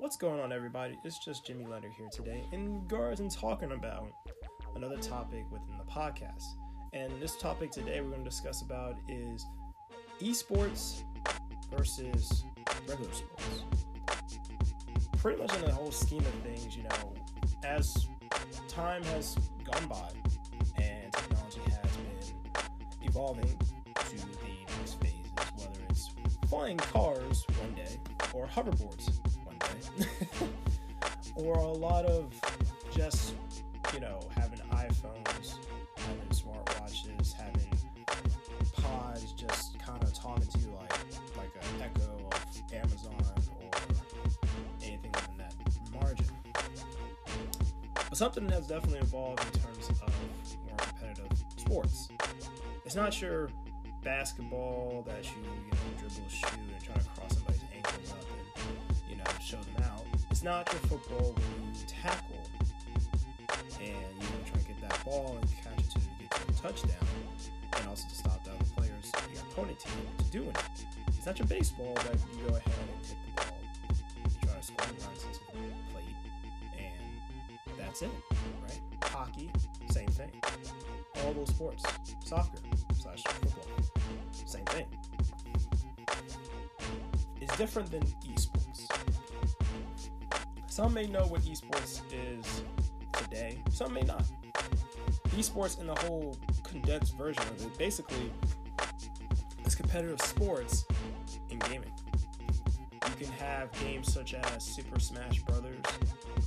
What's going on, everybody? It's just Jimmy Leonard here today in regards and talking about another topic within the podcast. And this topic today we're going to discuss about is esports versus regular sports. Pretty much in the whole scheme of things, you know, as time has gone by and technology has been evolving to the next phases, whether it's flying cars one day or hoverboards or a lot of just, you know, having iPhones, having smartwatches, having pods just kind of talking to you like like an echo of Amazon or anything within that margin. But something that's definitely evolved in terms of more competitive sports. It's not your basketball that you, you know, dribble, shoot, and try to cross somebody's ankles up and, you know, show them. It's not your football where you tackle and, you know, try to get that ball and catch it to get a touchdown and also to stop the other players, your opponent team, to doing it. It's not your baseball that you go ahead and hit the ball, you try to score runs into the plate, and that's it, right? Hockey, same thing. All those sports, soccer slash football, same thing. It's different than esports. Some may know what esports is today, some may not. Esports in the whole condensed version of it basically is competitive sports in gaming. You can have games such as Super Smash Brothers.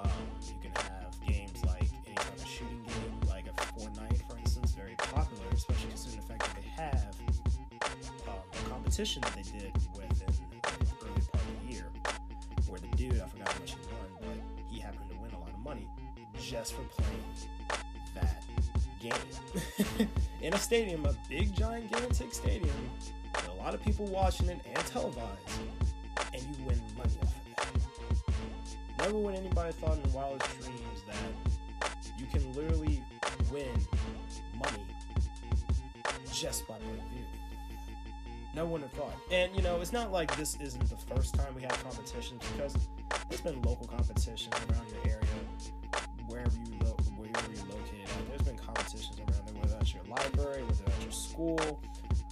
Um, you can have games like any kind of shooting game, like a Fortnite, for instance, very popular, especially considering the fact that they have um, a competition that they did just for playing that game in a stadium, a big, giant, gigantic stadium, with a lot of people watching it and televised, and you win money off of that. Never when anybody thought in wildest dreams that you can literally win money just by video games. No one had thought. And you know, it's not like this isn't the first time we had competitions because there's been local competitions around your area, wherever you lo- wherever you're located at. There's been competitions around there, whether that's your library, whether that's your school,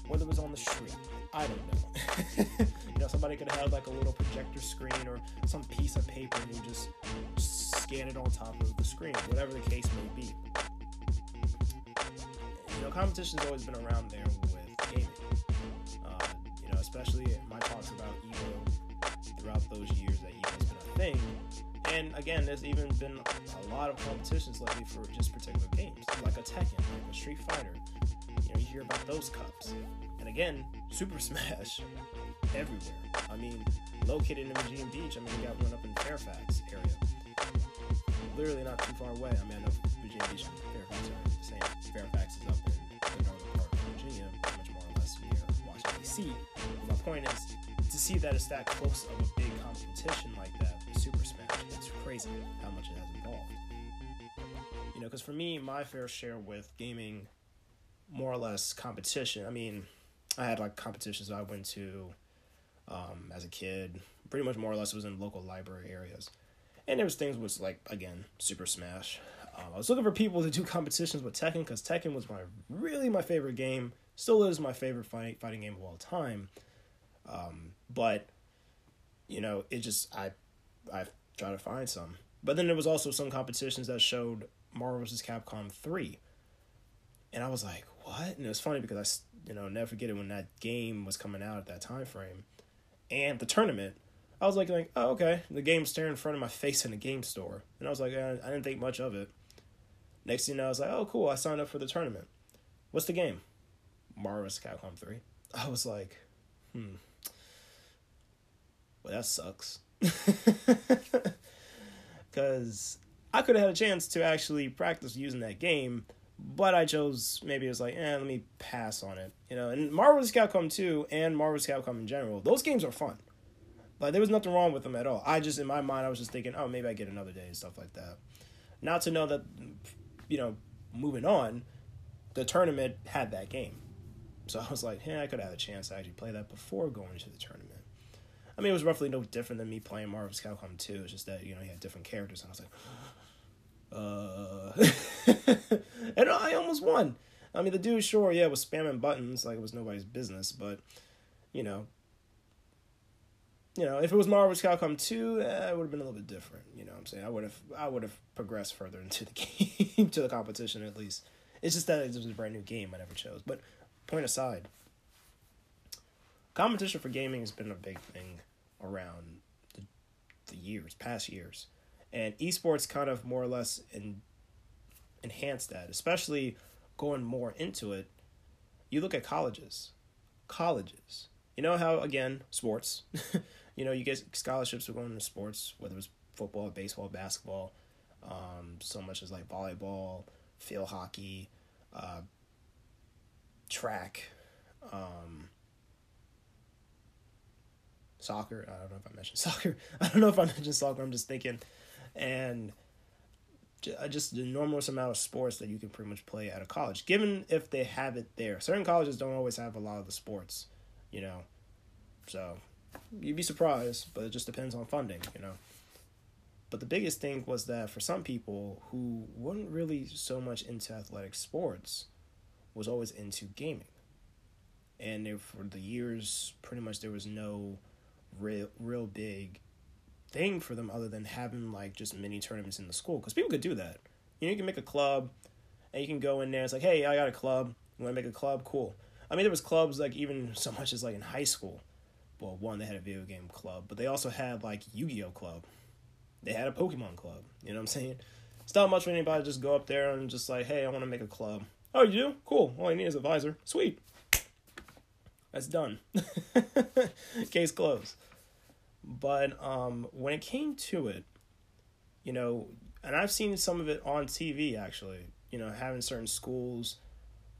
whether it was on the street. I don't know. you know, somebody could have like a little projector screen or some piece of paper and you just scan it on top of the screen, whatever the case may be. You know, competition's always been around there with gaming. Uh, you know, especially my talks about Evo throughout those years that Evo's been a thing. And again, there's even been a lot of competitions lately for just particular games, like a Tekken, like a Street Fighter. You know, you hear about those cups. And again, Super Smash everywhere. I mean, located in Virginia Beach, I mean, we got one up in Fairfax area. Literally not too far away. I mean, I know Virginia Beach and Fairfax are the same. Fairfax is up in the northern part of Virginia, much more or less near Washington, D.C. My point is to see that it's that close of a big competition like that Super Smash, it's crazy how much it has evolved. You know, because for me, my fair share with gaming, more or less competition. I mean, I had like competitions I went to um, as a kid. Pretty much more or less it was in local library areas. And there was things was like again Super Smash. Um, I was looking for people to do competitions with Tekken because Tekken was my really my favorite game. Still is my favorite fight, fighting game of all time. Um, but you know, it just I I tried to find some. But then there was also some competitions that showed Marvel vs. Capcom three, and I was like, what? And it was funny because I, you know never forget it when that game was coming out at that time frame, and the tournament. I was like, like, oh okay, the game's staring in front of my face in a game store, and I was like, eh, I didn't think much of it. Next thing I was like, oh cool, I signed up for the tournament. What's the game? Marvel vs. Capcom three. I was like, hmm. Well, that sucks. Because I could have had a chance to actually practice using that game, but I chose maybe it was like, eh, let me pass on it. You know, and Marvel vs. Capcom 2 and Marvel vs. Capcom in general, those games are fun. Like there was nothing wrong with them at all. I just in my mind I was just thinking, oh, maybe I get another day and stuff like that. Not to know that, you know, moving on, the tournament had that game. So I was like, hey, I could have had a chance to actually play that before going to the tournament. I mean, it was roughly no different than me playing Marvel vs. Capcom 2. It's just that, you know, he had different characters. And I was like, uh. and I almost won. I mean, the dude, sure, yeah, was spamming buttons like it was nobody's business, but, you know, you know, if it was Marvel vs. Capcom 2, eh, it would have been a little bit different. You know what I'm saying? I would have I would have progressed further into the game, to the competition at least. It's just that it was a brand new game I never chose. But point aside, competition for gaming has been a big thing around the, the years, past years. And esports kind of more or less in, enhanced that, especially going more into it. You look at colleges. Colleges. You know how, again, sports. you know, you get scholarships for going to sports, whether it's football, baseball, basketball, um, so much as like volleyball, field hockey, uh, track, um, soccer. I don't know if I mentioned soccer. I don't know if I mentioned soccer. I'm just thinking, and uh, just the enormous amount of sports that you can pretty much play at a college, given if they have it there. Certain colleges don't always have a lot of the sports, you know. So you'd be surprised, but it just depends on funding, you know. But the biggest thing was that for some people who weren't really so much into athletic sports, was always into gaming. And for the years, pretty much there was no real, real big thing for them other than having like just mini tournaments in the school. Because people could do that. You know, you can make a club, and you can go in there. It's like, hey, I got a club. You want to make a club? Cool. I mean, there was clubs like even so much as like in high school. Well, one they had a video game club, but they also had like Yu-Gi-Oh club. They had a Pokemon club. You know what I'm saying? It's not much for anybody to just go up there and just like, hey, I want to make a club. Oh, you do? Cool. All you need is a visor. Sweet. That's done. Case closed. But um, when it came to it, you know, and I've seen some of it on TV actually, you know, having certain schools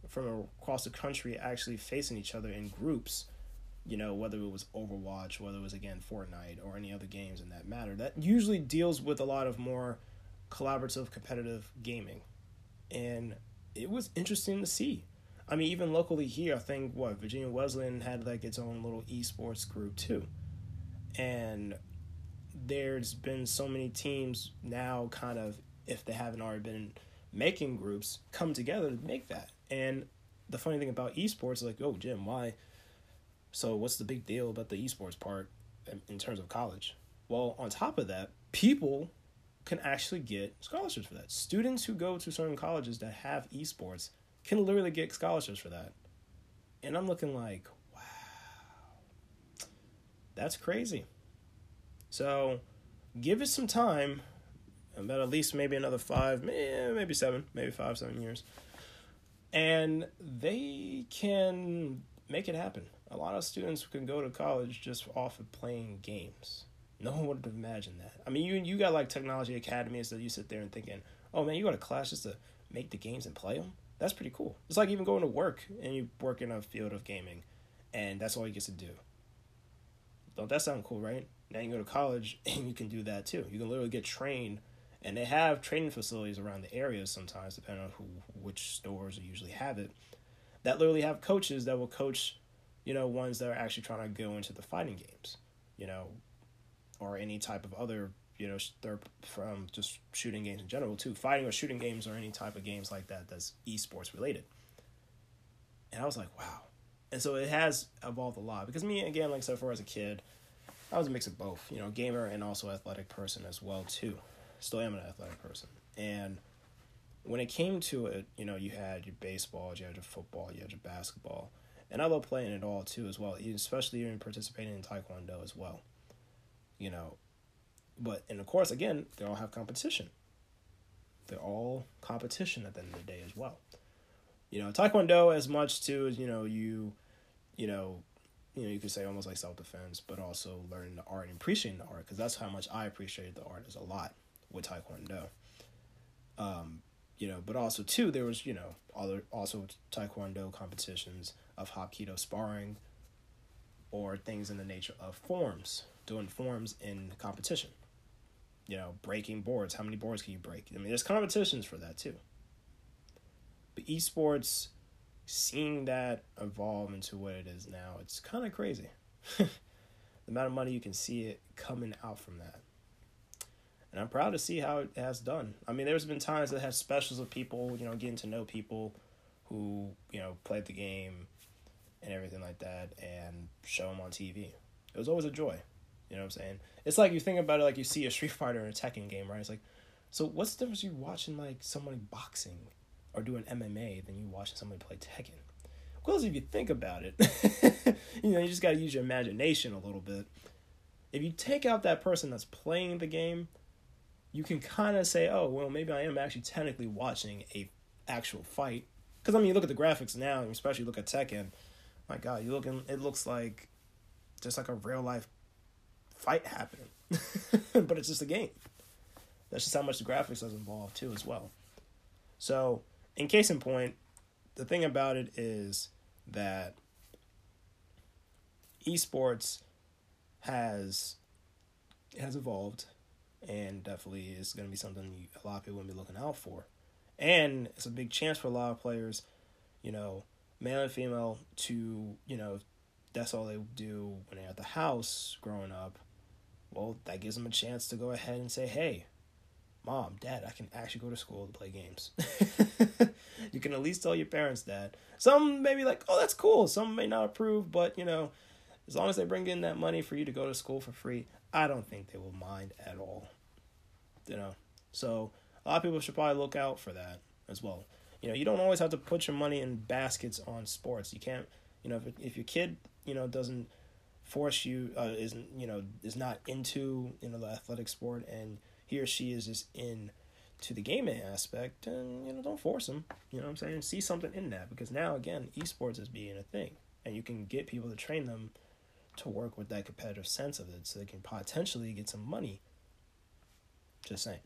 from across the country actually facing each other in groups, you know, whether it was Overwatch, whether it was again Fortnite or any other games in that matter. That usually deals with a lot of more collaborative, competitive gaming. And it was interesting to see. I mean, even locally here, I think what Virginia Wesleyan had like its own little esports group too, and there's been so many teams now, kind of if they haven't already been making groups, come together to make that. And the funny thing about esports like, oh, Jim, why? So what's the big deal about the esports part in terms of college? Well, on top of that, people can actually get scholarships for that. Students who go to certain colleges that have esports can literally get scholarships for that. And I'm looking like, that's crazy. So give it some time, about at least maybe another five, maybe seven, maybe five, seven years. And they can make it happen. A lot of students can go to college just off of playing games. No one would have imagined that. I mean, you you got like technology academies that you sit there and thinking, oh man, you go to class just to make the games and play them. That's pretty cool. It's like even going to work and you work in a field of gaming, and that's all you get to do. Don't that sound cool, right? Now you go to college and you can do that too. You can literally get trained, and they have training facilities around the areas sometimes, depending on who which stores usually have it. That literally have coaches that will coach, you know, ones that are actually trying to go into the fighting games. You know, or any type of other you know they're from just shooting games in general too fighting or shooting games or any type of games like that that's esports related and i was like wow and so it has evolved a lot because me again like so far as a kid i was a mix of both you know gamer and also athletic person as well too still am an athletic person and when it came to it you know you had your baseball you had your football you had your basketball and i love playing it all too as well especially even participating in taekwondo as well you know. But and of course, again, they all have competition. They're all competition at the end of the day as well. You know, Taekwondo as much too as you know you, you know, you know you could say almost like self defense, but also learning the art and appreciating the art because that's how much I appreciate the art is a lot with Taekwondo. Um, you know, but also too there was you know other also Taekwondo competitions of Hapkido sparring, or things in the nature of forms doing forms in competition. You know, breaking boards. How many boards can you break? I mean, there's competitions for that too. Esports, seeing that evolve into what it is now, it's kind of crazy. the amount of money you can see it coming out from that. And I'm proud to see how it has done. I mean, there's been times that have specials of people, you know, getting to know people who, you know, played the game and everything like that and show them on TV. It was always a joy. You know what I'm saying? It's like you think about it like you see a Street Fighter and a Tekken game, right? It's like, so what's the difference you watching like somebody boxing or doing MMA than you watching somebody play Tekken? Well, if you think about it, you know, you just got to use your imagination a little bit. If you take out that person that's playing the game, you can kind of say, oh, well, maybe I am actually technically watching a actual fight. Because I mean, you look at the graphics now, especially look at Tekken. My God, you looking, it looks like just like a real life fight happening, but it's just a game. That's just how much the graphics is involved too, as well. So, in case in point, the thing about it is that esports has has evolved and definitely is going to be something a lot of people will be looking out for. And it's a big chance for a lot of players, you know, male and female, to, you know, that's all they do when they're at the house growing up. Well, that gives them a chance to go ahead and say, hey, mom, dad, I can actually go to school to play games. you can at least tell your parents that. Some may be like, oh, that's cool. Some may not approve, but you know, as long as they bring in that money for you to go to school for free, I don't think they will mind at all. You know, so a lot of people should probably look out for that as well. You know, you don't always have to put your money in baskets on sports. You can't, you know, if, if your kid, you know, doesn't force you, uh, isn't, you know, is not into, you know, the athletic sport and he or she is just in to the gaming aspect, and you know, don't force them. You know what I'm saying? See something in that because now again, esports is being a thing, and you can get people to train them to work with that competitive sense of it, so they can potentially get some money. Just saying.